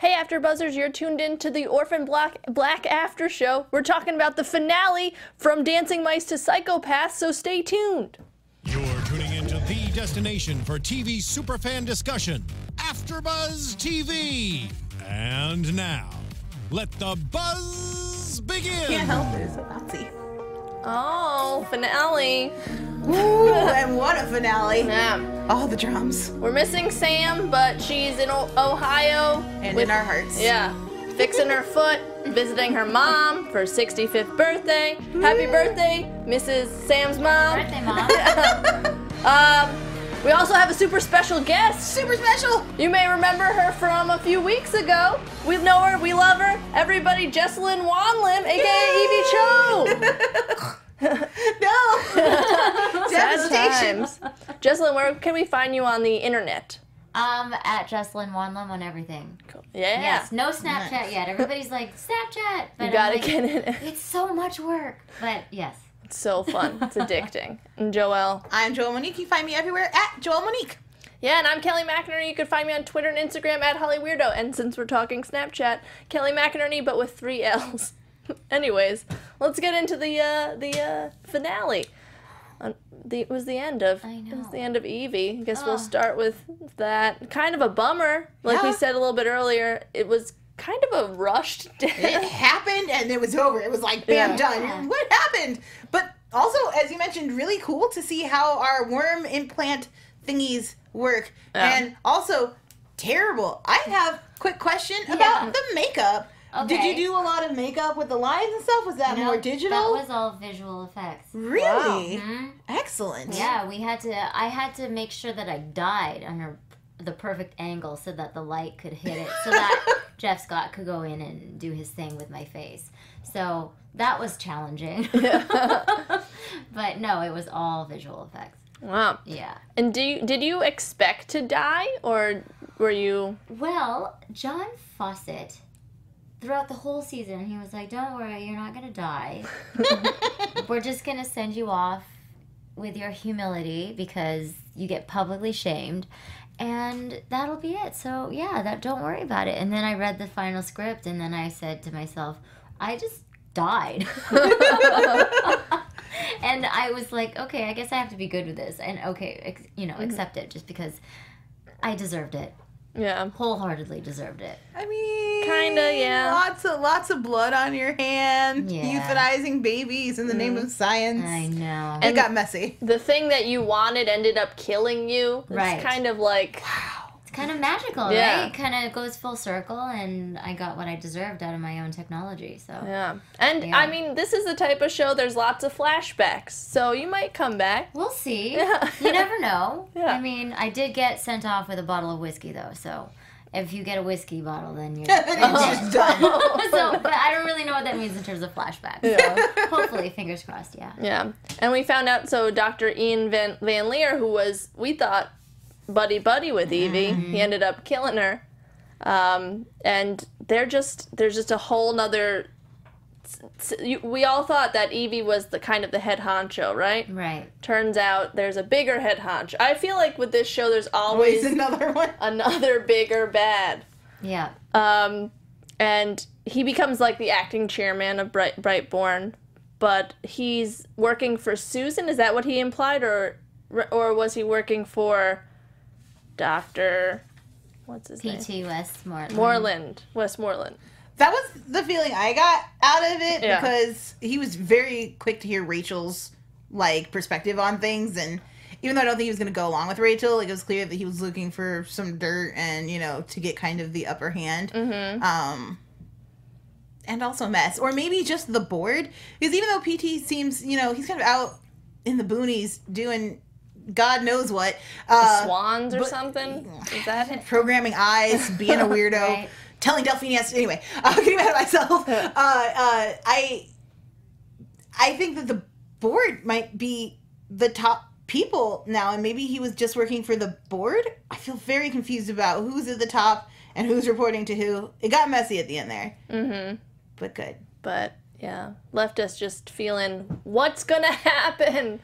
Hey, After Buzzers, you're tuned in to the Orphan Black, Black After Show. We're talking about the finale from Dancing Mice to Psychopaths, so stay tuned. You're tuning into the destination for TV superfan discussion, AfterBuzz TV. And now, let the buzz begin. Can't help it. It's a Nazi. Oh, finale. Ooh, and what a finale. Yeah. All the drums. We're missing Sam, but she's in o- Ohio. And with- in our hearts. Yeah. Fixing her foot, visiting her mom for her 65th birthday. Happy birthday, Mrs. Sam's mom. Birthday, Mom. Um, we also have a super special guest. Super special. You may remember her from a few weeks ago. We know her, we love her. Everybody, Jessalyn Wanlim, aka Evie Cho. No. Sad Devastation. times. Jessalyn, where can we find you on the internet? um, at Jessalyn Wanlim on everything. Cool. Yeah. Yes, no Snapchat yet. Everybody's like Snapchat, but You gotta like, get in it. It's so much work, but yes. It's so fun. It's addicting. And Joelle. I'm Joelle Monique. You find me everywhere at Joelle Monique. Yeah, and I'm Kelly McInerney. You can find me on Twitter and Instagram at Holly Weirdo. And since we're talking Snapchat, Kelly McInerney, but with three L's. Anyways, let's get into the uh, the uh, finale. Um, the, it was the end of I it was the end of Evie. I guess we'll start with that. Kind of a bummer, like we said a little bit earlier. It was kind of a rushed day. It happened and it was over. It was like, bam, Yeah. done. What happened? But also, as you mentioned, really cool to see how our worm implant thingies work. Yeah. And also, terrible. I have quick question Yeah. about the makeup. Did you do a lot of makeup with the lines and stuff? Was that No, more digital? That was all visual effects. really Mhm. excellent. Yeah, we had to. I had to make sure that I died under the perfect angle so that the light could hit it, so that Jeff Scott could go in and do his thing with my face. So that was challenging. but no, it was all visual effects. wow. Yeah. And do you, did you expect to die, or were you? Well, John Fawcett, throughout the whole season, he was like, "Don't worry, you're not gonna die. We're just gonna send you off with your humility because you get publicly shamed." And that'll be it. So yeah, that don't worry about it. And then I read the final script, and then I said to myself, "I just died." and I was like, "Okay, I guess I have to be good with this." And okay, ex- you know, mm-hmm. accept it just because I deserved it Yeah. wholeheartedly deserved it. I mean, Kinda, yeah. Lots of lots of blood on your hand. Yeah. Euthanizing babies in the name mm. of science. I know. It got messy. The thing that you wanted ended up killing you. It's Right. kind of like it's kind of magical, Yeah. right? Kind of goes full circle, and I got what I deserved out of my own technology. So Yeah. And Yeah. I mean, this is the type of show there's lots of flashbacks. So you might come back. we'll see. Yeah. You never know. Yeah. I mean, I did get sent off with a bottle of whiskey though, so. If you get a whiskey bottle, then you're, It's just done. so. But I don't really know what that means in terms of flashbacks. So hopefully, fingers crossed. Yeah. Yeah. And we found out so Dr. Ian Van, Van Lier, who was, we thought, buddy buddy with Evie, he ended up killing her. Um, and they're just, there's just a whole nother. s- s- you- We all thought that Evie was the kind of the head honcho, right? Right. Turns out there's a bigger head honcho. I feel like with this show, there's Always always another one. another bigger bad. Yeah. Um, and he becomes like the acting chairman of Bright Brightborn, but he's working for Susan. Is that what he implied, or or was he working for Doctor? What's his name? P.T. Westmoreland. Moreland, Westmoreland. That was the feeling I got out of it Yeah. because he was very quick to hear Rachel's like perspective on things and even though I don't think he was going to go along with Rachel, like it was clear that he was looking for some dirt and you know to get kind of the upper hand. Mm-hmm. Um, and also mess, or maybe just the board, because even though PT seems, you know, he's kind of out in the boonies doing God knows what. Uh, Swans or but- something. Is that it? programming eyes, being a weirdo, Right. telling Delphine yes. Anyway, I'm getting mad at myself. Uh, uh, I, I think that the board might be the top people now, and maybe he was just working for the board. I feel very confused about who's at the top and who's reporting to who. It got messy at the end there, Mm-hmm. but good. But yeah, left us just feeling what's gonna happen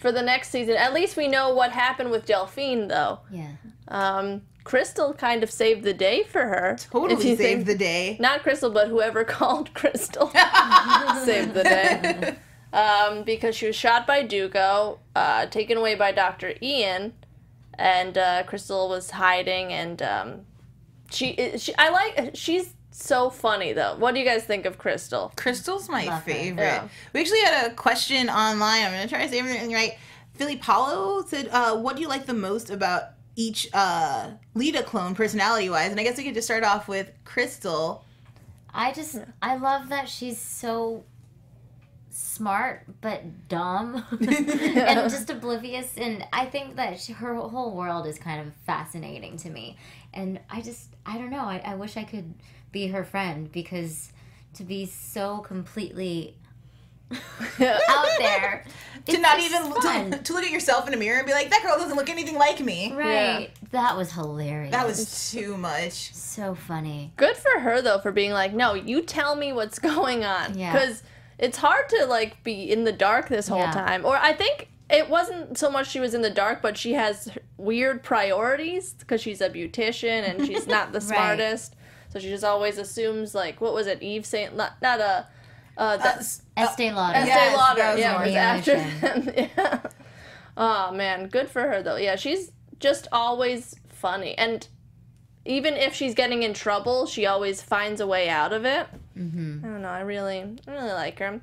for the next season. At least we know what happened with Delphine, though. Yeah. Um, Krystal kind of saved the day for her. Totally you saved think- the day. Not Krystal, but whoever called Krystal saved the day. Um, because she was shot by Duko, uh, taken away by Dr. Ian, and uh, Krystal was hiding. And um, she, she, I like, she's so funny though. What do you guys think of Krystal? Krystal's my Love favorite. Yeah. We actually had a question online. I'm gonna try to say everything right. Philly Paulo said, uh, "What do you like the most about each uh, Leda clone, personality wise?" And I guess we could just start off with Krystal. I just I love that she's so smart but dumb and just oblivious and I think that she, her whole world is kind of fascinating to me and I just I don't know I, I wish I could be her friend because to be so completely out there to it's not even to, to look at yourself in a mirror and be like, "That girl doesn't look anything like me." right that was hilarious That was too much. so funny Good for her though for being like, no, you tell me what's going on. Yeah. Because it's hard to like be in the dark this whole Yeah. time. Or I think it wasn't so much she was in the dark, but she has weird priorities because she's a beautician and she's not the smartest. So she just always assumes like, what was it, Eve saying? Not, not a. Uh, that's Estee Lauder Estee Yes, Lauder. was yeah, was after them. yeah. Oh man, good for her though. Yeah, she's just always funny, and even if she's getting in trouble, she always finds a way out of it. Mm-hmm. I don't know. I really, I really like her.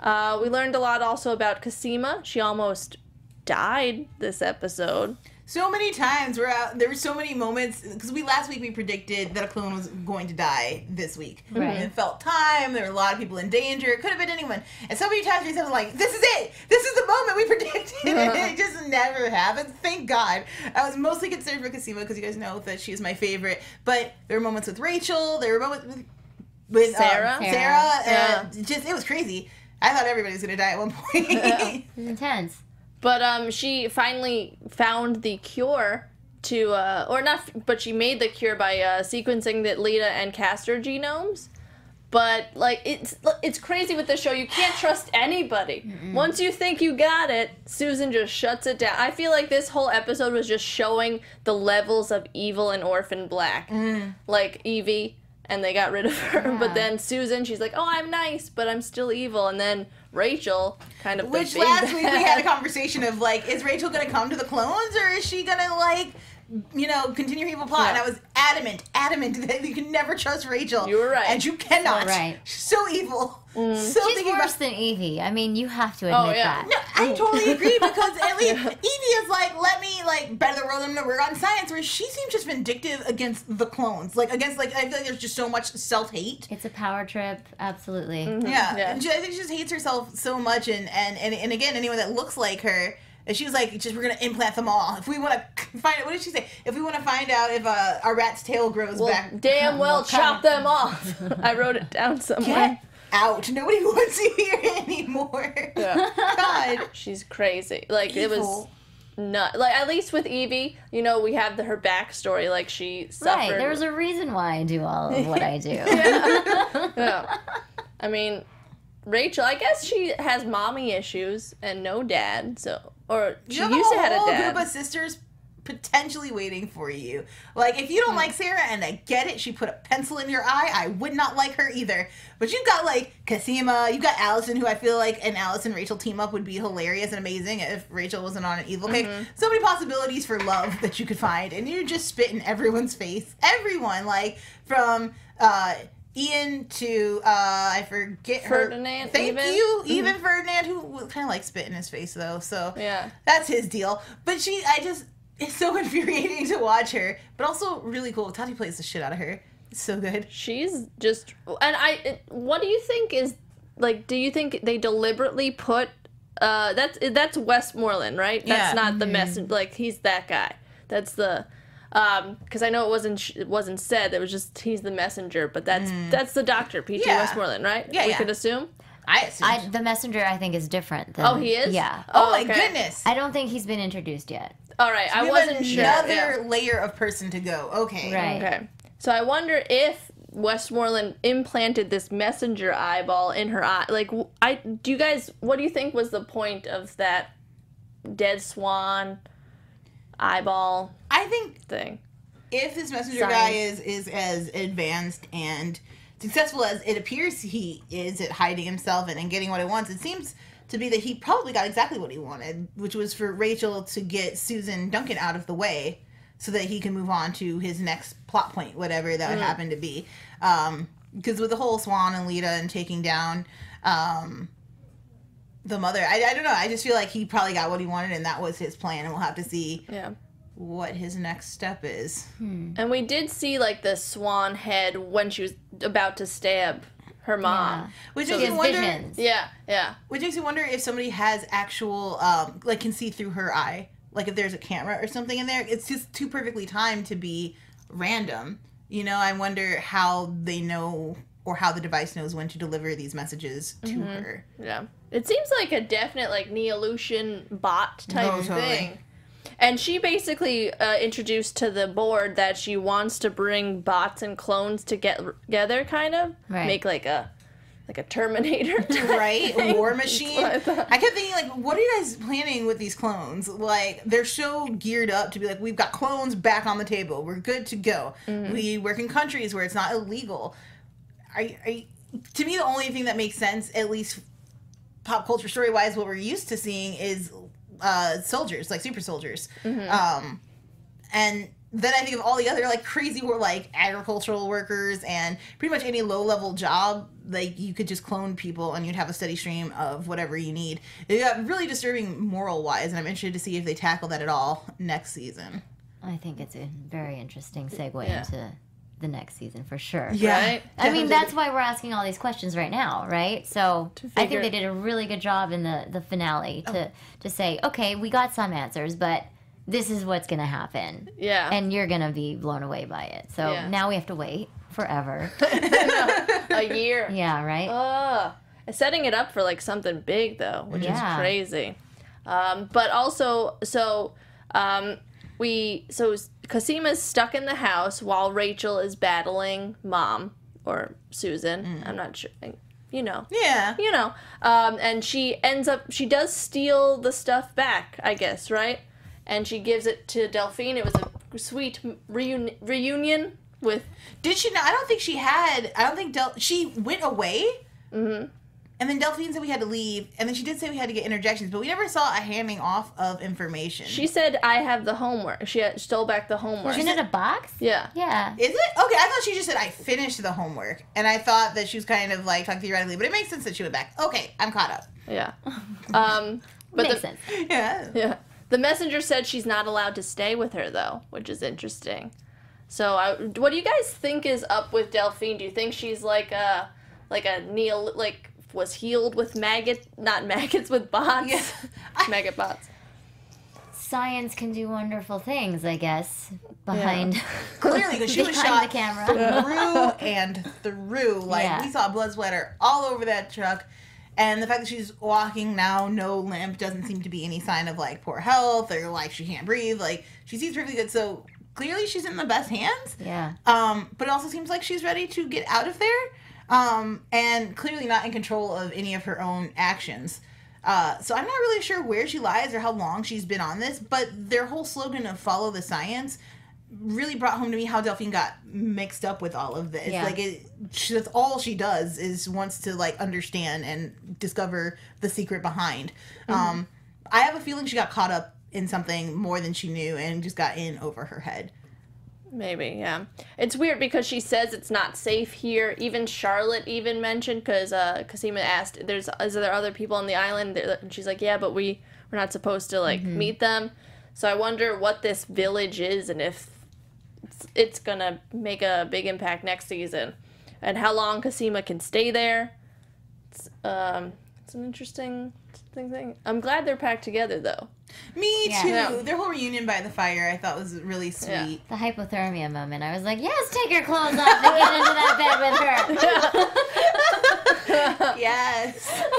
Uh, we learned a lot also about Cosima. She almost died this episode. So many times we're out. There were so many moments because we last week we predicted that a clone was going to die this week. Right. And it felt time. There were a lot of people in danger. It could have been anyone. And so many times we said like, "This is it. This is the moment we predicted." and it just never happened. Thank God. I was mostly concerned for Cosima because you guys know that she is my favorite. But there were moments with Rachel. There were moments with with um, Sarah? Sarah. Sarah. and just it was crazy. I thought everybody was gonna die at one point. it was intense But um, she finally found the cure to, uh, or not, but she made the cure by uh, sequencing the Leda and Castor genomes. But like it's it's crazy with the show. You can't trust anybody. Once you think you got it, Susan just shuts it down. I feel like this whole episode was just showing the levels of evil in Orphan Black. Like Evie, and they got rid of her. But then Susan, she's like, "Oh, I'm nice, but I'm still evil." And then Rachel, kind of Which last week we had a conversation of like, is Rachel gonna come to the clones or is she gonna like, you know, continue her evil plot? And I was adamant, adamant that you can never trust Rachel. You were right. and you cannot. So right. She's so evil. Mm. So she's thinking worse about. than Evie I mean you have to Oh, admit yeah. that No, I mm. totally agree because at least Evie is like, let me like better the world. I'm gonna work on science. Where she seems just vindictive against the clones, like against like I feel like there's just so much self hate. It's a power trip, absolutely. Mm-hmm. Yeah, Yeah. She, I think she just hates herself so much, and and and, and again, anyone that looks like her. And she was like, "Just we're gonna implant them all. If we want to find out, what did she say? If we want to find out if uh, our rat's tail grows Well, back, damn well What kind chop of- them off. I wrote it down somewhere. get out. Nobody wants you here anymore. Yeah. God, She's crazy. Like it was not. Like at least with Evie, you know, we have the, her backstory. Like she suffered. Right, there's a reason why I do all of what I do. yeah. I mean, Rachel. I guess she has mommy issues and no dad. So or she you used to have a dad. group of sisters potentially waiting for you. Like if you don't like Sarah, and I get it, she put a pencil in your eye. I would not like her either. But you've got like Cosima, you've got Alison, who I feel like an Alison Rachel team up would be hilarious and amazing if Rachel wasn't on an evil kick. Mm-hmm. So many possibilities for love that you could find, and you just spit in everyone's face. Everyone, like from. uh Ian to uh I forget her Ferdinand, Thank even? Mm-hmm. you, even Ferdinand, who kind of like spit in his face though. So yeah. that's his deal. But she, I just, it's so infuriating to watch her, but also really cool. Tati plays the shit out of her. It's so good. She's just and I. It, what do you think is like? Do you think they deliberately put? Uh, that's that's Westmoreland, right? That's Yeah. not the messenger. Like he's that guy. That's the. Um, because I know it wasn't it wasn't said. It was just he's the messenger, but that's that's the doctor, P.T. Yeah. Westmoreland, right? Yeah, we yeah. could assume. I. I, the messenger, I think, is different. Than, Oh, he is. Yeah. oh, my okay. goodness. I don't think he's been introduced yet. All right, I We wasn't sure. Another Yeah. layer of person to go. Okay. Right. Okay. So I wonder if Westmoreland implanted this messenger eyeball in her eye. Like, I do you guys? What do you think was the point of that dead swan eyeball I think thing? if this messenger Science. guy is is as advanced and successful as it appears he is at hiding himself and, and getting what he wants, it seems to be that he probably got exactly what he wanted, which was for Rachel to get Susan Duncan out of the way so that he can move on to his next plot point, whatever that would happen to be. Um, because with the whole Swan and Leda and taking down um, the mother, I, I don't know. I just feel like he probably got what he wanted, and that was his plan. And we'll have to see Yeah. what his next step is. And we did see like the swan head when she was about to stab her mom. Which He makes has me wonder. visions. Yeah, yeah. Which makes me wonder if somebody has actual, um, like, can see through her eye. Like, if there's a camera or something in there, it's just too perfectly timed to be random. You know, I wonder how they know or how the device knows when to deliver these messages to her. Yeah. It seems like a definite like Neolution bot type Oh, totally. thing. And she basically uh, introduced to the board that she wants to bring bots and clones to get together, kind of Right. make like a like a Terminator, type right? thing. War machine. I I, kept thinking, like, what are you guys planning with these clones? Like, they're so geared up to be like, we've got clones back on the table. We're good to go. Mm-hmm. We work in countries where it's not illegal. Are you- to me, the only thing that makes sense, at least pop culture story wise, what we're used to seeing is uh, soldiers, like super soldiers. Mm-hmm. Um, and then I think of all the other like crazy were like agricultural workers and pretty much any low level job, like you could just clone people and you'd have a steady stream of whatever you need. It got really disturbing moral wise, and I'm interested to see if they tackle that at all next season. I think it's a very interesting segue Yeah. into the next season for sure. Right? I mean, that's why we're asking all these questions right now, right? So I think they did a really good job in the, the finale to, to say, okay, we got some answers, but this is what's going to happen. Yeah. And you're going to be blown away by it. So Yeah. now we have to wait forever. a year. yeah, right? Ugh. setting it up for like something big though, which Yeah. is crazy. Um, but also, so um, we so Cosima's stuck in the house while Rachel is battling mom or Susan. I'm not sure. You know. Yeah. You know. Um, and she ends up she does steal the stuff back, I guess, right? And she gives it to Delphine. It was a sweet reuni- reunion with Did she not? I don't think she had. I don't think Del. She went away. Mm-hmm. And then Delphine said we had to leave, and then she did say we had to get interjections, but we never saw a handing off of information. She said, "I have the homework." She had, stole back the homework. Was it in a box? Yeah. Yeah. Is it? Okay, I thought she just said I finished the homework. And I thought that she was kind of like talking theoretically, but it makes sense that she went back. Okay, I'm caught up. Yeah. Um, but Makes the, sense. Yeah. Yeah. The messenger said she's not allowed to stay with her though, which is interesting. So, I, what do you guys think is up with Delphine? Do you think she's like a like a Neil like was healed with maggot, not maggots with bots, Yeah. maggot bots? Science can do wonderful things, I guess, behind Clearly, because she was behind shot the camera. through and through. Like, Yeah. we saw blood splatter all over that truck. And the fact that she's walking now, no limp, doesn't seem to be any sign of like poor health or like she can't breathe. Like, she seems perfectly good. So, clearly, she's in the best hands. yeah. Um, but it also seems like she's ready to get out of there, um, and clearly not in control of any of her own actions. Uh, so I'm not really sure where she lies or how long she's been on this, but their whole slogan of "follow the science" really brought home to me how Delphine got mixed up with all of this. Yeah. Like it, she, that's all she does is wants to like understand and discover the secret behind. Um, I have a feeling she got caught up in something more than she knew and just got in over her head. Maybe, yeah. It's weird because she says it's not safe here. Even Charlotte even mentioned because uh, Cosima asked, "There's is there other people on the island?" And she's like, "Yeah, but we we're not supposed to like meet them." So I wonder what this village is and if it's, it's gonna make a big impact next season, and how long Cosima can stay there. It's um, it's an interesting thing. thing. I'm glad they're packed together though. Me Yeah. too. Yeah. Their whole reunion by the fire I thought was really sweet. The hypothermia moment. I was like, yes, take your clothes off and get into that bed with her. Yes.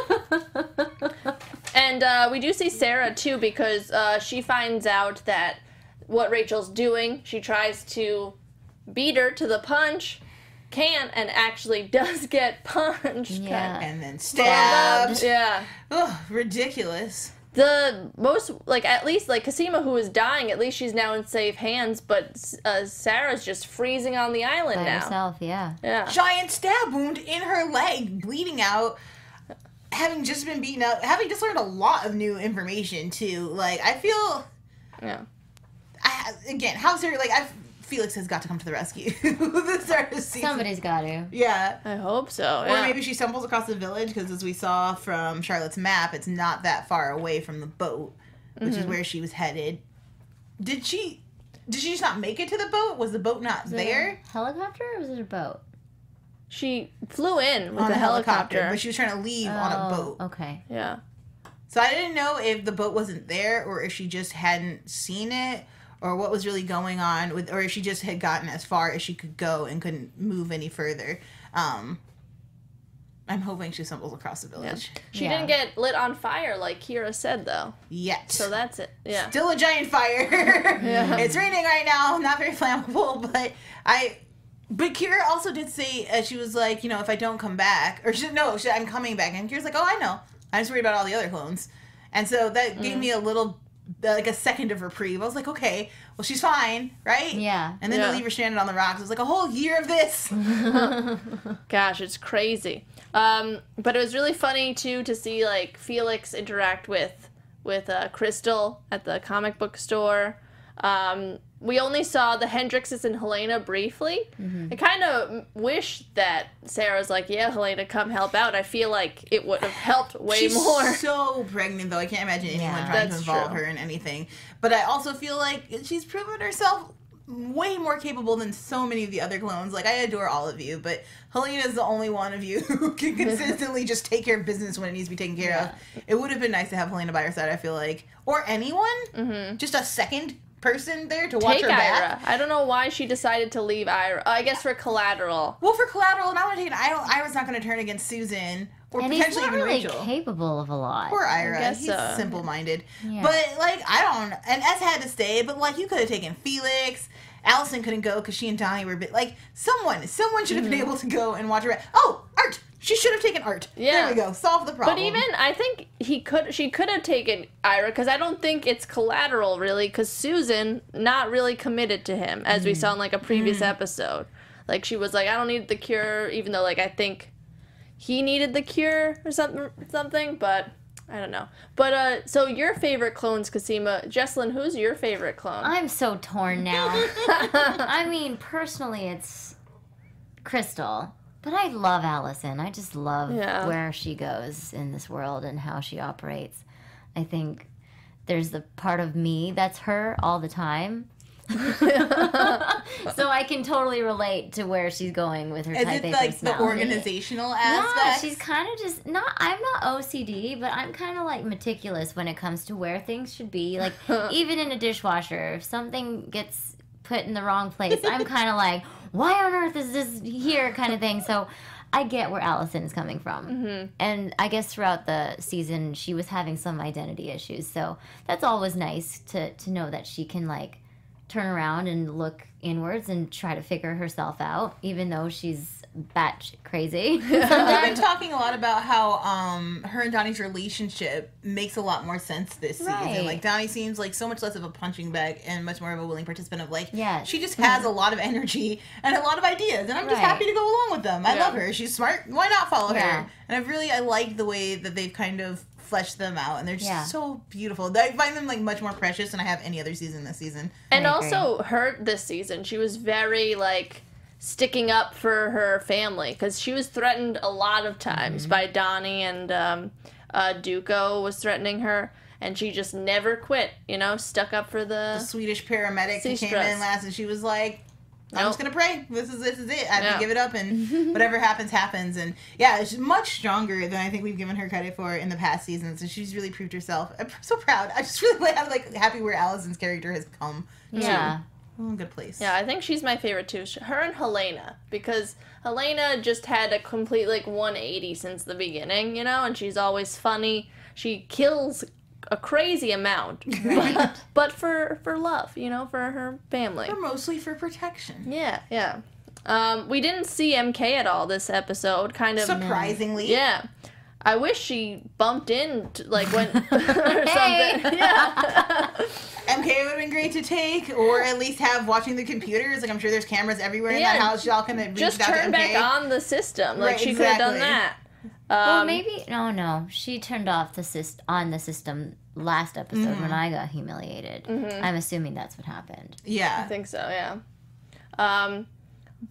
And uh, we do see Sarah too because uh, she finds out that what Rachel's doing. She tries to beat her to the punch, can't, and actually does get punched. Yeah. and then stabbed. Yeah. Ugh, ridiculous. The most like at least like Cosima who is dying at least she's now in safe hands but uh, Sarah's just freezing on the island By now herself, yeah. yeah giant stab wound in her leg, bleeding out, having just been beaten up, having just learned a lot of new information too. Like I feel, yeah I, again, how serious? Like I, Felix has got to come to the rescue. the start of season. Somebody's got to. Yeah. I hope so Or yeah. maybe she stumbles across the village because, as we saw from Charlotte's map, it's not that far away from the boat, which Mm-hmm. is where she was headed. Did she? Did she just not make it to the boat? Was the boat not there Helicopter or was it a boat? she flew in with on a a helicopter? helicopter, But she was trying to leave on a Oh, boat. Okay. yeah So I didn't know if the boat wasn't there or if she just hadn't seen it or what was really going on with or if she just had gotten as far as she could go and couldn't move any further. Um I'm hoping she stumbles across the village. she Yeah. didn't get lit on fire like Kira said though Yet. so that's it yeah Still a giant fire. It's raining right now, not very flammable, but I but Kira also did say uh, she was like, you know, if I don't come back, or she no, she, I'm coming back, and Kira's like, oh, I know, I'm just worried about all the other clones, and so that gave me a little, like a second of reprieve. I was like, okay, well, she's fine, right? Yeah. And then Yeah. to leave her stranded on the rocks, it was like a whole year of this. Gosh, it's crazy. Um, but it was really funny too to see like Felix interact with with uh, Krystal at the comic book store. Um, we only saw the Hendrixes and Helena briefly. Mm-hmm. I kind of wish that Sarah's like, "Yeah, Helena, come help out." I feel like it would have helped way She's more. so pregnant, though. I can't imagine anyone Yeah. trying to involve true. her in anything. But I also feel like she's proven herself way more capable than so many of the other clones. Like I adore all of you, but Helena is the only one of you who can consistently just take care of business when it needs to be taken care of. It would have been nice to have Helena by her side. I feel like, or anyone, mm-hmm. just a second person there to watch Take her back. Ira. I don't know why she decided to leave Ira. I guess for collateral. Well, for collateral, and I want to take. I don't. Ira's not going to turn against Susan or And he's potentially not even really Rachel. capable of a lot. Poor Ira. guess He's so. simple minded. Yeah. But, like, I don't. And S had to stay, but, like, you could have taken Felix. Alison couldn't go because she and Donnie were a bit. Like, someone. Someone should have Mm-hmm. been able to go and watch her. Oh, Art! She should have taken Art. Yeah. There we go. Solve the problem. But even I think he could she could have taken Ira because I don't think it's collateral really because Susan not really committed to him as we saw in like a previous episode. Like she was like I don't need the cure even though like I think he needed the cure or something something but I don't know. But uh so your favorite clones Cosima Jessalyn who's your favorite clone? I'm so torn now. I mean, personally, it's Krystal, but I love Alison. I just love Yeah. where she goes in this world and how she operates. I think there's the part of me that's her all the time. so I can totally relate to where she's going with her Is type it A like the personality. organizational Yeah, aspect? she's kind of just not. I'm not OCD, but I'm kind of like meticulous when it comes to where things should be. Like even in a dishwasher, if something gets put in the wrong place, I'm kind of like, why on earth is this here? Kind of thing. So. I get where Alison is coming from. Mm-hmm. And I guess throughout the season, she was having some identity issues. So that's always nice to, to know that she can, like, turn around and look inwards and try to figure herself out, even though she's batshit crazy. We've been talking a lot about how um her and Donnie's relationship makes a lot more sense this season. Like Donnie seems like so much less of a punching bag and much more of a willing participant of like Yes. she just has a lot of energy and a lot of ideas and I'm just Right. happy to go along with them. I Yeah. love her. She's smart. Why not follow Yeah. her? And I really I like the way that they've kind of fleshed them out and they're just Yeah. so beautiful. I find them like much more precious than I have any other season this season. and also her this season she was very like sticking up for her family because she was threatened a lot of times Mm-hmm. by donnie and um, uh, duko was threatening her and she just never quit you know stuck up for the The Swedish paramedic who came in last and she was like I'm Nope. just gonna pray. This is this is it. I have Yeah. to give it up, and whatever happens, happens. And yeah, she's much stronger than I think we've given her credit for in the past seasons. And she's really proved herself. I'm so proud. I just really am like happy where Alison's character has come. Yeah. Oh, good place. Yeah, I think she's my favorite too. Her and Helena, because Helena just had a complete like 180 since the beginning, you know, and she's always funny. She kills a crazy amount, but, but for for love, you know, for her family. They're mostly for protection. Yeah, yeah. Um, we didn't see MK at all this episode. Kind of. Surprisingly, Yeah. I wish she bumped in to, like when or something. Yeah. MK would have been great to take, or at least have watching the computers. Like I'm sure there's cameras everywhere in that house. Y'all can reach Just out to turn MK. back on the system. Like Right, she could have done exactly. that. well, Um, maybe no, no. She turned off the syst- on the system last episode Mm-hmm. when I got humiliated. Mm-hmm. I'm assuming that's what happened. Yeah, I think so, yeah. Um,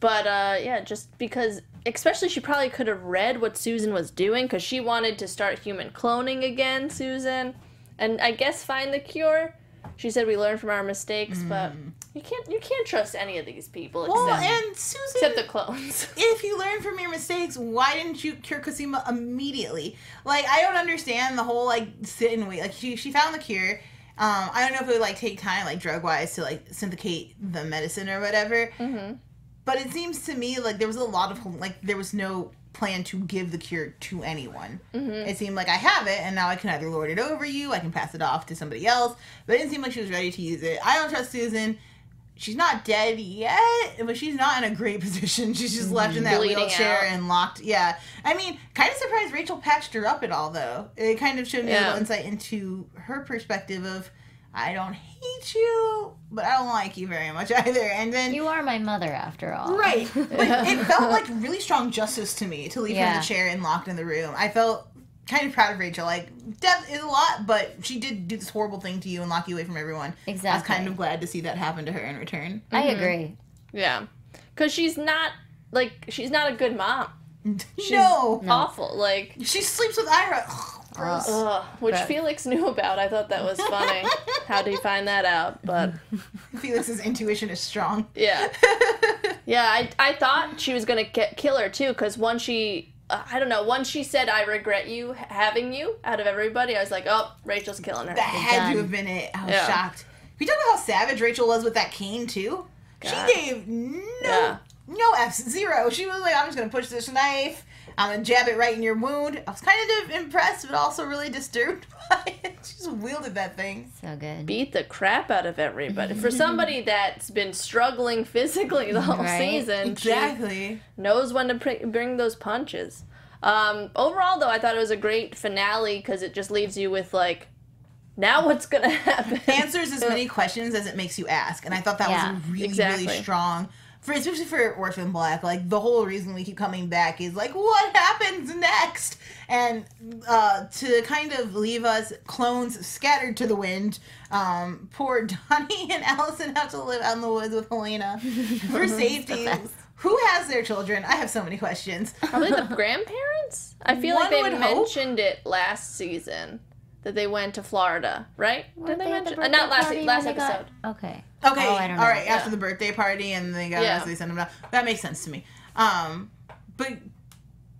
but uh, yeah, just because, especially, she probably could have read what Susan was doing because she wanted to start human cloning again, Susan, and I guess find the cure. She said we learn from our mistakes, but you can't you can't trust any of these people Mm. Well, except, and Susan, except the clones. if you learn from your mistakes, why didn't you cure Cosima immediately? Like, I don't understand the whole like sit and wait. Like, she she found the cure. Um, I don't know if it would like take time, like drug wise, to like syndicate the medicine or whatever. Mhm. But it seems to me like there was a lot of like there was no plan to give the cure to anyone. Mm-hmm. It seemed like I have it, and now I can either lord it over you, I can pass it off to somebody else. But it didn't seem like she was ready to use it. I don't trust Susan. She's not dead yet, but she's not in a great position. She's just left in that Bleeding wheelchair out. and locked. Yeah, I mean, kind of surprised Rachel patched her up at all, though. It kind of showed me a little insight into her perspective of, I don't hate you, but I don't like you very much either. And then You are my mother, after all. Right. But it felt like really strong justice to me to leave her in the chair and locked in the room. I felt kind of proud of Rachel. Like, death is a lot, but she did do this horrible thing to you and lock you away from everyone. Exactly. I was kind of glad to see that happen to her in return. I Mm-hmm. agree. yeah, because she's not like she's not a good mom. no. Awful, like. She sleeps with Ira. Gross. Ugh, which But- Felix knew about. I thought that was funny. How did he find that out? But Felix's intuition is strong. yeah, yeah. I, I thought she was gonna get, kill her too, because once she, uh, I don't know, once she said "I regret you having you" out of everybody, I was like, oh, Rachel's killing her. That had to have been it. I was Yeah. shocked. We talk about how savage Rachel was with that cane too. God. She gave no Yeah. no F zero. She was like, I'm just gonna push this knife. I'm gonna jab it right in your wound. I was kind of impressed, but also really disturbed by it. She just wielded that thing. So good. Beat the crap out of everybody. For somebody that's been struggling physically the whole Right. season, she Exactly. knows when to pr- bring those punches. Um, overall, though, I thought it was a great finale because it just leaves you with like, now what's gonna happen? Answers as many questions as it makes you ask, and I thought that Yeah, was really exactly. really strong. For especially for Orphan Black, like the whole reason we keep coming back is like, what happens next? And uh, to kind of leave us clones scattered to the wind. Um, poor Donnie and Alison have to live out in the woods with Helena for safety. Who has their children? I have so many questions. Probably the grandparents. I feel like they would hope. mentioned it last season that they went to Florida, right? Did they, at the mention? Uh, not last last when they got- episode. Okay. Okay, Oh, I don't know. all right. After the birthday party, and they got Yeah. us, they sent them down. That makes sense to me. Um, but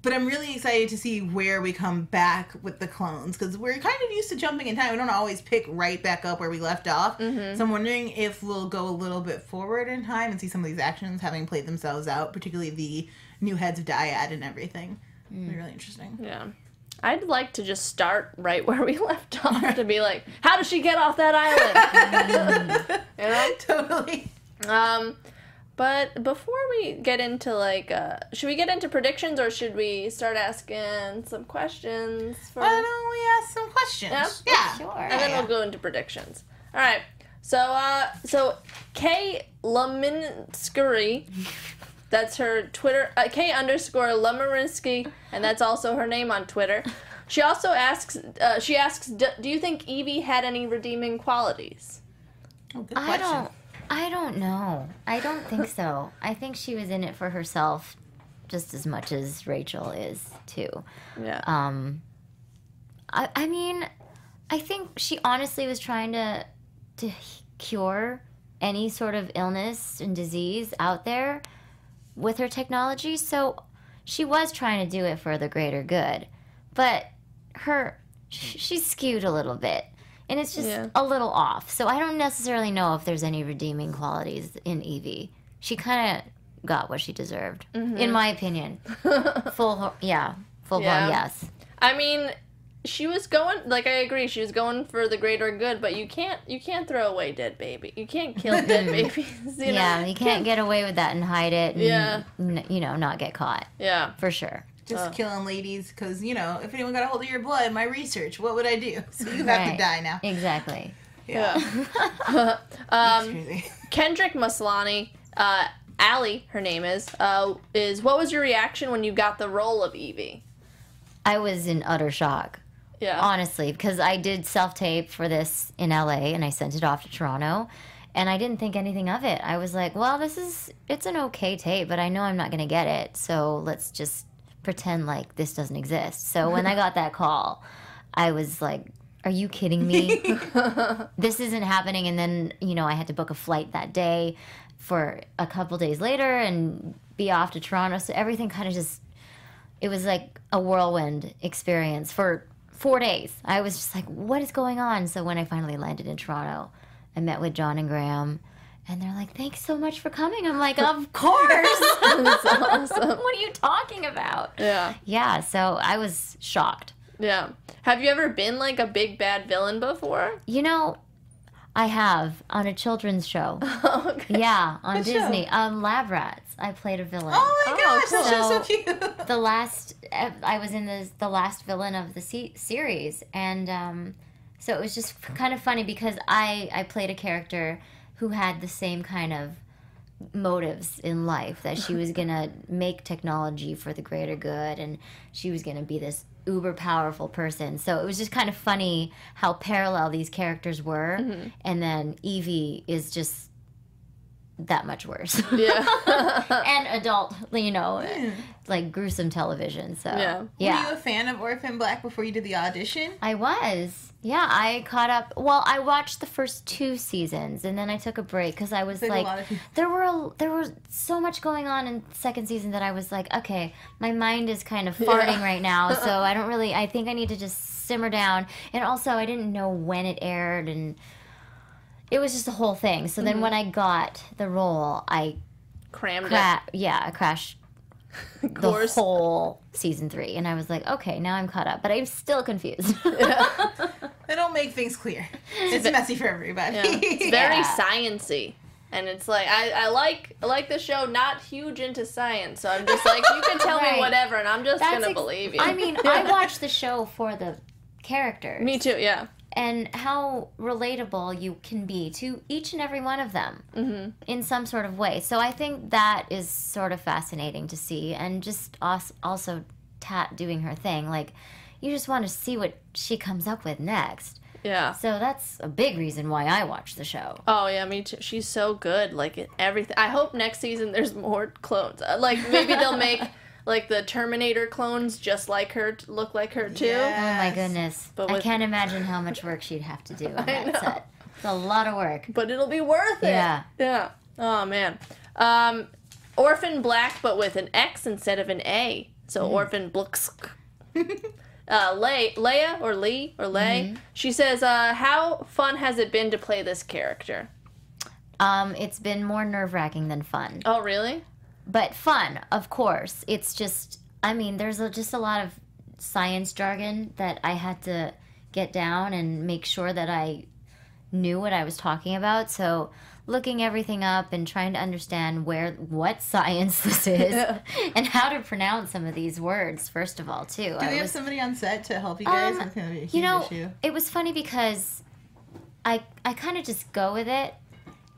but I'm really excited to see where we come back with the clones because we're kind of used to jumping in time. We don't always pick right back up where we left off. Mm-hmm. So I'm wondering if we'll go a little bit forward in time and see some of these actions having played themselves out, particularly the new heads of Dyad and everything. It'll be really interesting. Yeah. I'd like to just start right where we left off to be like, how does she get off that island? you know? totally. Um, but before we get into like, uh, should we get into predictions or should we start asking some questions? For... Why don't we ask some questions? Yeah? Yeah. Sure. and then we'll go into predictions. All right. So, uh, so Kay Luminskiry, that's her Twitter. Uh, K underscore Lumerinsky, and that's also her name on Twitter. She also asks. Uh, she asks, "Do do you think Evie had any redeeming qualities?" Oh, good I don't. I don't know. I don't think so. I think she was in it for herself, just as much as Rachel is too. Yeah. Um, I, I mean, I think she honestly was trying to to cure any sort of illness and disease out there with her technology. So she was trying to do it for the greater good, but her she's skewed a little bit. And it's just Yeah. a little off. So I don't necessarily know if there's any redeeming qualities in Evie. She kind of got what she deserved, in mm-hmm. my opinion. Full, yeah, full Yeah. blown yes. I mean, she was going like I agree. She was going for the greater good, but you can't you can't throw away dead baby. You can't kill dead babies. You know? yeah, you can't get away with that and hide it. And, Yeah. n- you know, not get caught Yeah. for sure. just Oh. killing ladies because you know if anyone got a hold of your blood, my research, what would I do? So you have to die now. Exactly. Yeah, Yeah. Um. Kendrick Maslany, uh, Allie, her name is, uh, is what was your reaction when you got the role of Evie? I was in utter shock. Yeah. honestly, because I did self tape for this in LA and I sent it off to Toronto. And I didn't think anything of it. I was like, well, this is, it's an okay tape, but I know I'm not going to get it. So let's just pretend like this doesn't exist. So when I got that call, I was like, are you kidding me? this isn't happening. And then, you know, I had to book a flight that day for a couple days later and be off to Toronto. So everything kind of just it was like a whirlwind experience for four days. I was just like, what is going on? So when I finally landed in Toronto, I met with John and Graeme, and they're like, thanks so much for coming. I'm like, of course. That's awesome. what are you talking about? Yeah. Yeah, so I was shocked. Yeah. Have you ever been like a big bad villain before? You know, I have on a children's show. okay. Yeah, on What show? Disney. Um, Lab Rats. I played a villain. Oh my Oh, gosh, that show's so cool. cute. the last I was in the the last villain of the se- series, and um, so it was just kind of funny because I I played a character who had the same kind of motives in life that she was gonna make technology for the greater good, and she was gonna be this uber powerful person. So it was just kind of funny how parallel these characters were, mm-hmm. and then Evie is just that much worse. Yeah. and adult, you know, like gruesome television. So Yeah. Were you a fan of Orphan Black before you did the audition? I was. Yeah, I caught up. Well, I watched the first two seasons, and then I took a break because I was Like like, lot of people. there were a, there was so much going on in second season that I was like, okay, my mind is kind of farting right now, so I don't really. I think I need to just simmer down. And also, I didn't know when it aired, and it was just a whole thing. So Mm-hmm. then, when I got the role, I Crammed cra- yeah, I crashed the whole season three, and I was like, okay, now I'm caught up, but I'm still confused. They don't make things clear. It's messy for everybody. Yeah. It's very Yeah. sciency. And it's like I, I like I like the show, not huge into science. So I'm just like, you can tell me whatever and I'm just That's gonna ex- believe you. I mean, I watched the show for the characters Me too, yeah. And how relatable you can be to each and every one of them Mm-hmm. in some sort of way. So I think that is sort of fascinating to see, and just also Tat doing her thing. Like, you just want to see what she comes up with next. Yeah. So that's a big reason why I watch the show. Oh yeah, me too. She's so good. Like everything. I hope next season there's more clones. Uh, Like maybe they'll make like the Terminator clones just like her, look like her too. Yeah. Oh my goodness. But I can't imagine how much work she'd have to do on that set. It's a lot of work. But it'll be worth it. Yeah. Yeah. Oh man. Um, Orphan Black, but with an X instead of an A. So Orphan Blux. Uh, Lay, Leia or Lee or Lay, she says, uh, "How fun has it been to play this character?" Um, it's been more nerve wracking than fun. Oh, really? But fun, of course. It's just, I mean, there's a, just a lot of science jargon that I had to get down and make sure that I knew what I was talking about. So looking everything up and trying to understand where what science this is and how to pronounce some of these words first of all too. Do I we have was- somebody on set to help you guys? Um, That's gonna be a huge you know, issue. it was funny because I I kind of just go with it,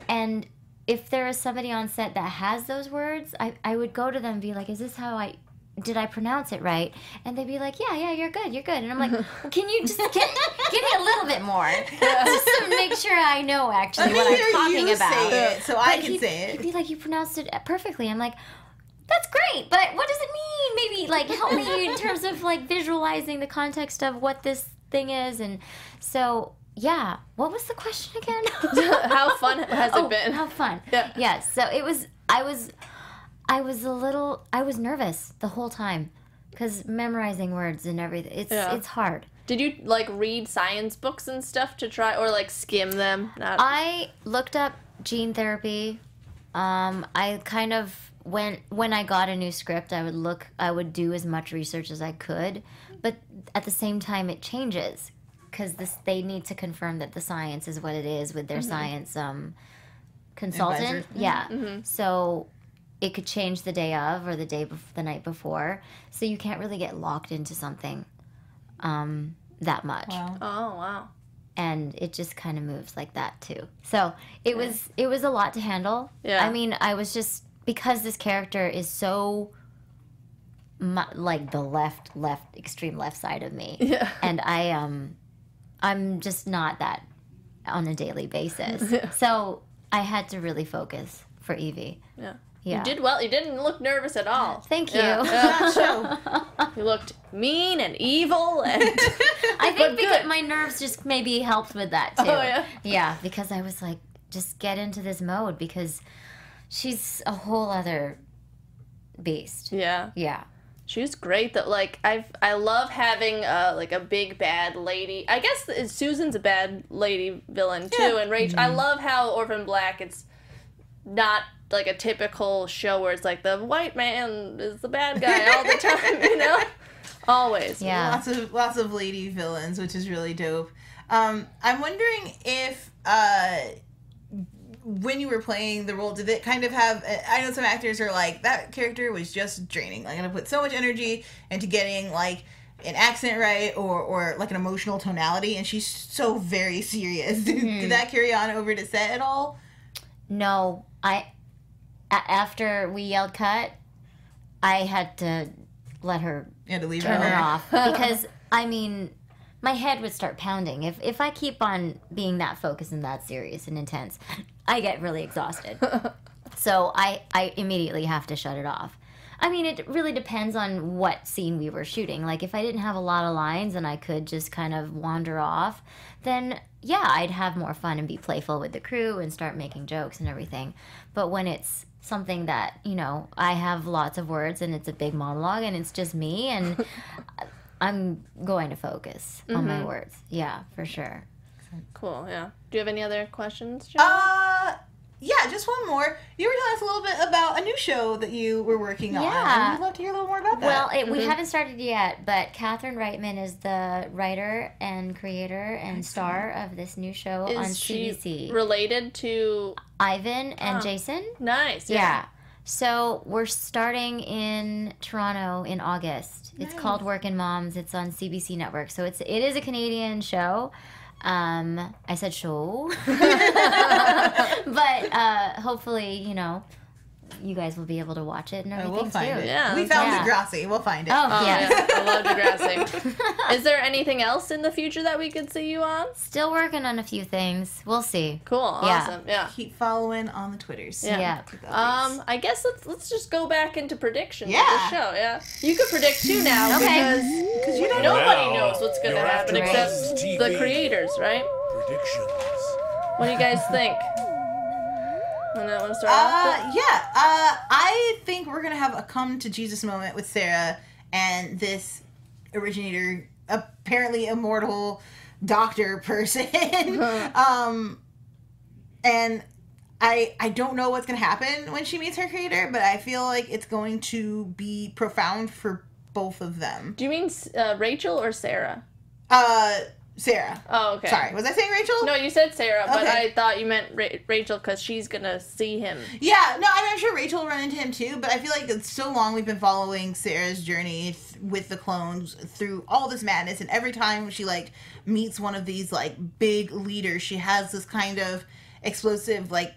and if there is somebody on set that has those words, I I would go to them and be like, "Is this how I?" Did I pronounce it right? And they'd be like, "Yeah, yeah, you're good, you're good." And I'm like, well, "Can you just get, give me a little bit more, just to make sure I know actually Let what hear I'm talking you about?" say it, so I But can he'd- say He'd it. be like, "You pronounced it perfectly." I'm like, "That's great, but what does it mean? Maybe like help me in terms of like visualizing the context of what this thing is." And so, yeah, what was the question again? How fun has oh, it been? How fun? Yeah. Yes. So it was. I was. I was a little. I was nervous the whole time because memorizing words and everything. It's Yeah. it's hard. Did you like read science books and stuff to try, or like skim them? Not. I looked up gene therapy. Um, I kind of when when I got a new script, I would look. I would do as much research as I could, but at the same time, it changes because this they need to confirm that the science is what it is with their science um, consultant. Advisor. Yeah. So it could change the day of or the day bef- the night before. So you can't really get locked into something um, that much. Wow. Oh wow. and it just kind of moves like that too. So it was it was a lot to handle. Yeah. I mean, I was just because this character is so mu- like the left left extreme left side of me, Yeah. and I um I'm just not that on a daily basis. So I had to really focus for Evie. Yeah. Yeah. You did well. You didn't look nervous at all. Thank you. Yeah, yeah. You looked mean and evil and I think because good. my nerves just maybe helped with that oh, too. Oh, yeah? Yeah, because I was like, just get into this mode because she's a whole other beast. yeah. Yeah. She was great though. Like I've I love having uh like a big bad lady. I guess Susan's a bad lady villain too, Yeah. and Rachel. I love how Orphan Black. It's not like a typical show where it's like the white man is the bad guy all the time. You know, always. Yeah. lots of lots of lady villains, which is really dope. Um, I'm wondering if uh, when you were playing the role, did it kind of have? I know some actors are like that character was just draining. Like, I'm gonna put so much energy into getting like an accent right or or like an emotional tonality, and she's so very serious. Did, did that carry on over to set at all? No, I a- after we yelled cut, I had to let her You had to leave turn it her off because I mean, my head would start pounding if if I keep on being that focused and that serious and intense. I get really exhausted. so I I immediately have to shut it off. I mean, it really depends on what scene we were shooting. Like if I didn't have a lot of lines and I could just kind of wander off, then yeah, I'd have more fun and be playful with the crew and start making jokes and everything. But when it's something that, you know, I have lots of words and it's a big monologue and it's just me and I'm going to focus on my mm-hmm. words. Yeah, for sure. Cool. Yeah. Do you have any other questions? Jen? Uh, Yeah, just one more. You were telling us a little bit about a new show that you were working on. Yeah. And we'd love to hear a little more about that. Well, it, we mm-hmm. haven't started yet, but Catherine Reitman is the writer and creator and star of this new show on is she CBC. related to? Ivan and Oh. Jason. Nice. Yeah. So we're starting in Toronto in August. It's Nice. called Working Moms. It's on CBC Network. So it's it is a Canadian show. Um, I said show, but uh, hopefully, you know, you guys will be able to watch it and everything we'll find too. it. Yeah, we found yeah. Degrassi. We'll find it. Oh, Oh yes. yeah. I love Degrassi. Is there anything else in the future that we could see you on? Still working on a few things. We'll see. Cool. Yeah. Awesome. Yeah. Keep following on the Twitters. Yeah. Yeah. Um, I guess let's let's just go back into predictions Yeah. of the show. Yeah, you could predict too now Okay. because because you don't nobody Now, knows what's going to happen except Buzz the creators, right? Predictions. What do you guys think? Want to start? Uh, yeah. Uh, I think we're gonna have a come to Jesus moment with Sarah and this originator, apparently immortal doctor person. um, and I I don't know what's gonna happen when she meets her creator, but I feel like it's going to be profound for both of them. Do you mean uh, Rachel or Sarah? Uh, Sarah. Oh, okay. Sorry, was I saying Rachel? No, you said Sarah, but Okay. I thought you meant Ra- Rachel because she's gonna see him. Yeah, no, I'm sure Rachel will run into him too, but I feel like it's so long we've been following Sarah's journey th- with the clones through all this madness, and every time she like meets one of these like big leaders, she has this kind of explosive like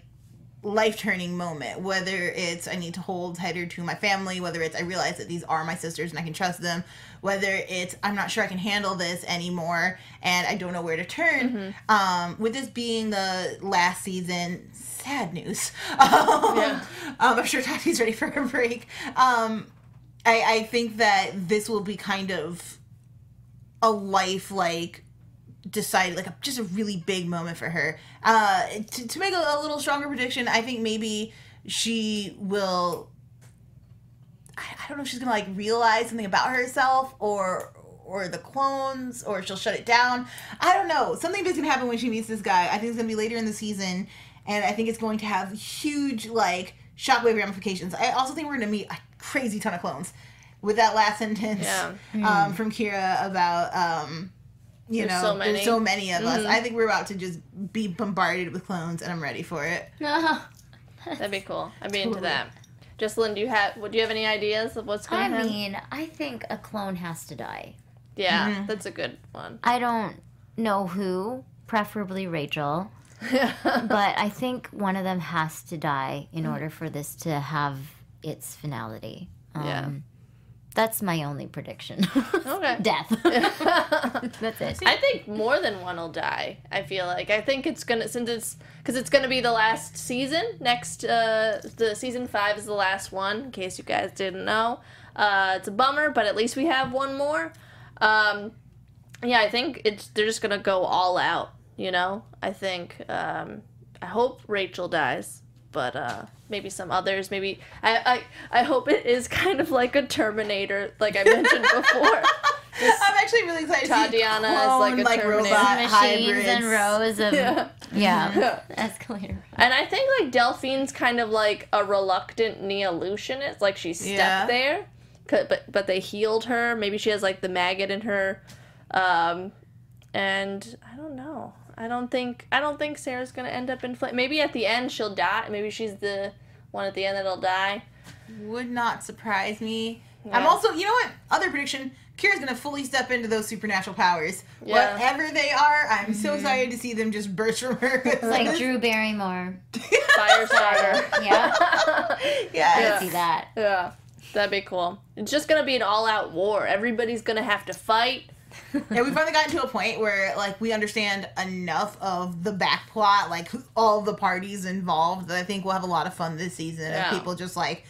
life turning moment. Whether it's I need to hold tighter to my family, whether it's I realize that these are my sisters and I can trust them, whether it's I'm not sure I can handle this anymore and I don't know where to turn. Um, with this being the last season, sad news. Um, Yeah. um, I'm sure Tati's ready for a break. Um, I, I think that this will be kind of a life like decided like a, just a really big moment for her uh to, to make a, a little stronger prediction i think maybe she will I, I don't know if she's gonna like realize something about herself or or the clones or she'll shut it down. I don't know. Something big's gonna happen when she meets this guy. I think it's gonna be later in the season and i think it's going to have huge like shockwave ramifications. I also think we're gonna meet a crazy ton of clones with that last sentence Yeah. um, from kira about um you There's know so many. there's so many of us. I think we're about to just be bombarded with clones and i'm ready for it. That'd be cool. I'd be into that. Jessalyn, do you have? Would you have any ideas of what's going on? I to happen? mean, I think a clone has to die. yeah, Mm-hmm. that's a good one. I don't know who, preferably Rachel, but I think one of them has to die in order for this to have its finality. Um, Yeah. That's my only prediction. Okay. Death. That's it. I think more than one will die. I feel like I think it's gonna since it's because it's gonna be the last season. Next, uh, the season five is the last one. In case you guys didn't know, uh, it's a bummer, but at least we have one more. Um, yeah, I think it's they're just gonna go all out. You know, I think um, I hope Rachel dies, but uh, maybe some others. Maybe I, I I hope it is kind of like a Terminator, like I mentioned before. I'm actually really excited. to see Tatiana is like clone, a Terminator. robot Machines hybrids. and rows of Yeah. yeah, escalator. And I think like Delphine's kind of like a reluctant Neolutionist, like she stepped Yeah. there, 'Cause- but but they healed her. Maybe she has like the maggot in her, um, and I don't know. I don't think I don't think Sarah's gonna end up in flame. Maybe at the end she'll die. Maybe she's the one at the end that'll die. Would not surprise me. I'm also, you know what? Other prediction: Kira's gonna fully step into those supernatural powers. Yeah. Whatever they are, I'm so mm-hmm. excited to see them just burst from her. It's like Drew Barrymore. Firestarter. Yeah, yes. I see that. yeah, that'd be cool. It's just gonna be an all-out war. Everybody's gonna have to fight. Yeah, we've finally gotten to a point where like we understand enough of the back plot, like all the parties involved. That I think we'll have a lot of fun this season Yeah. of people just like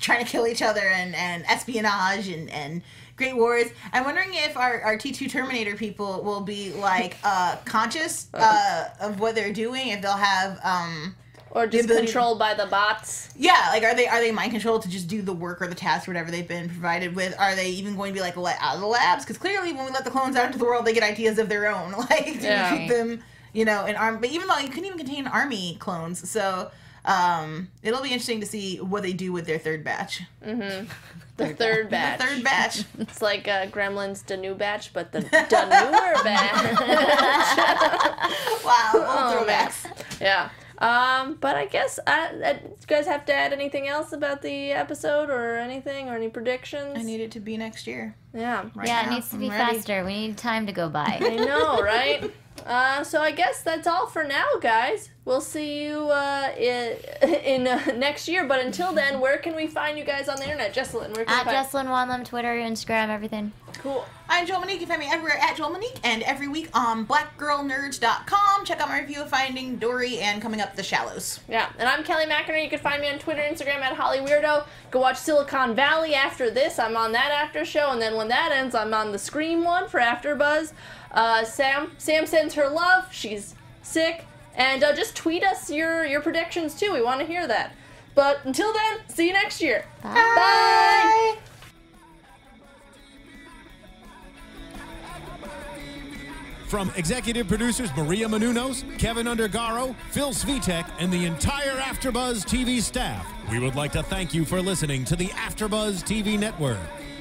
trying to kill each other and and espionage and and great wars. I'm wondering if our our T2 Terminator people will be like uh conscious uh of what they're doing. If they'll have um Or just ability- controlled by the bots. yeah, like are they are they mind controlled to just do the work or the task or whatever they've been provided with? Are they even going to be like let out of the labs? Because clearly, when we let the clones out into the world, they get ideas of their own. Like to Yeah. keep them, you know, in arm. But even though you couldn't even contain army clones, so um, it'll be interesting to see what they do with their third batch. Mm-hmm. The third batch. The third batch. It's like uh, Gremlins, the new batch, but the, the newer batch. wow, old Oh, man. throwbacks. yeah. Um, but I guess I, I, you guys have to add anything else about the episode or anything or any predictions? I need it to be next year. yeah. Right yeah, now, it needs to I'm be ready. faster. We need time to go by. I know, right? Uh, so I guess that's all for now, guys. We'll see you uh, in, in uh, next year. But until then, where can we find you guys on the internet? Jessalyn, where can At we find Jessalyn Wanlim, Twitter, Instagram, everything. Cool. I'm Joelle Monique. You can find me everywhere at Joelle Monique and every week on blackgirlnerds.com. Check out my review of Finding Dory and coming up The Shallows. Yeah, and I'm Kelly McInerney. You can find me on Twitter, Instagram at Holly Weirdo. Go watch Silicon Valley after this. I'm on that after show, and then when that ends, I'm on the Scream one for After Buzz. Uh, Sam Sam sends her love. She's sick, and uh, just tweet us your your predictions too. We want to hear that. But until then, see you next year. Bye. From executive producers Maria Menounos, Kevin Undergaro, Phil Svitek, and the entire AfterBuzz TV staff, we would like to thank you for listening to the AfterBuzz TV network.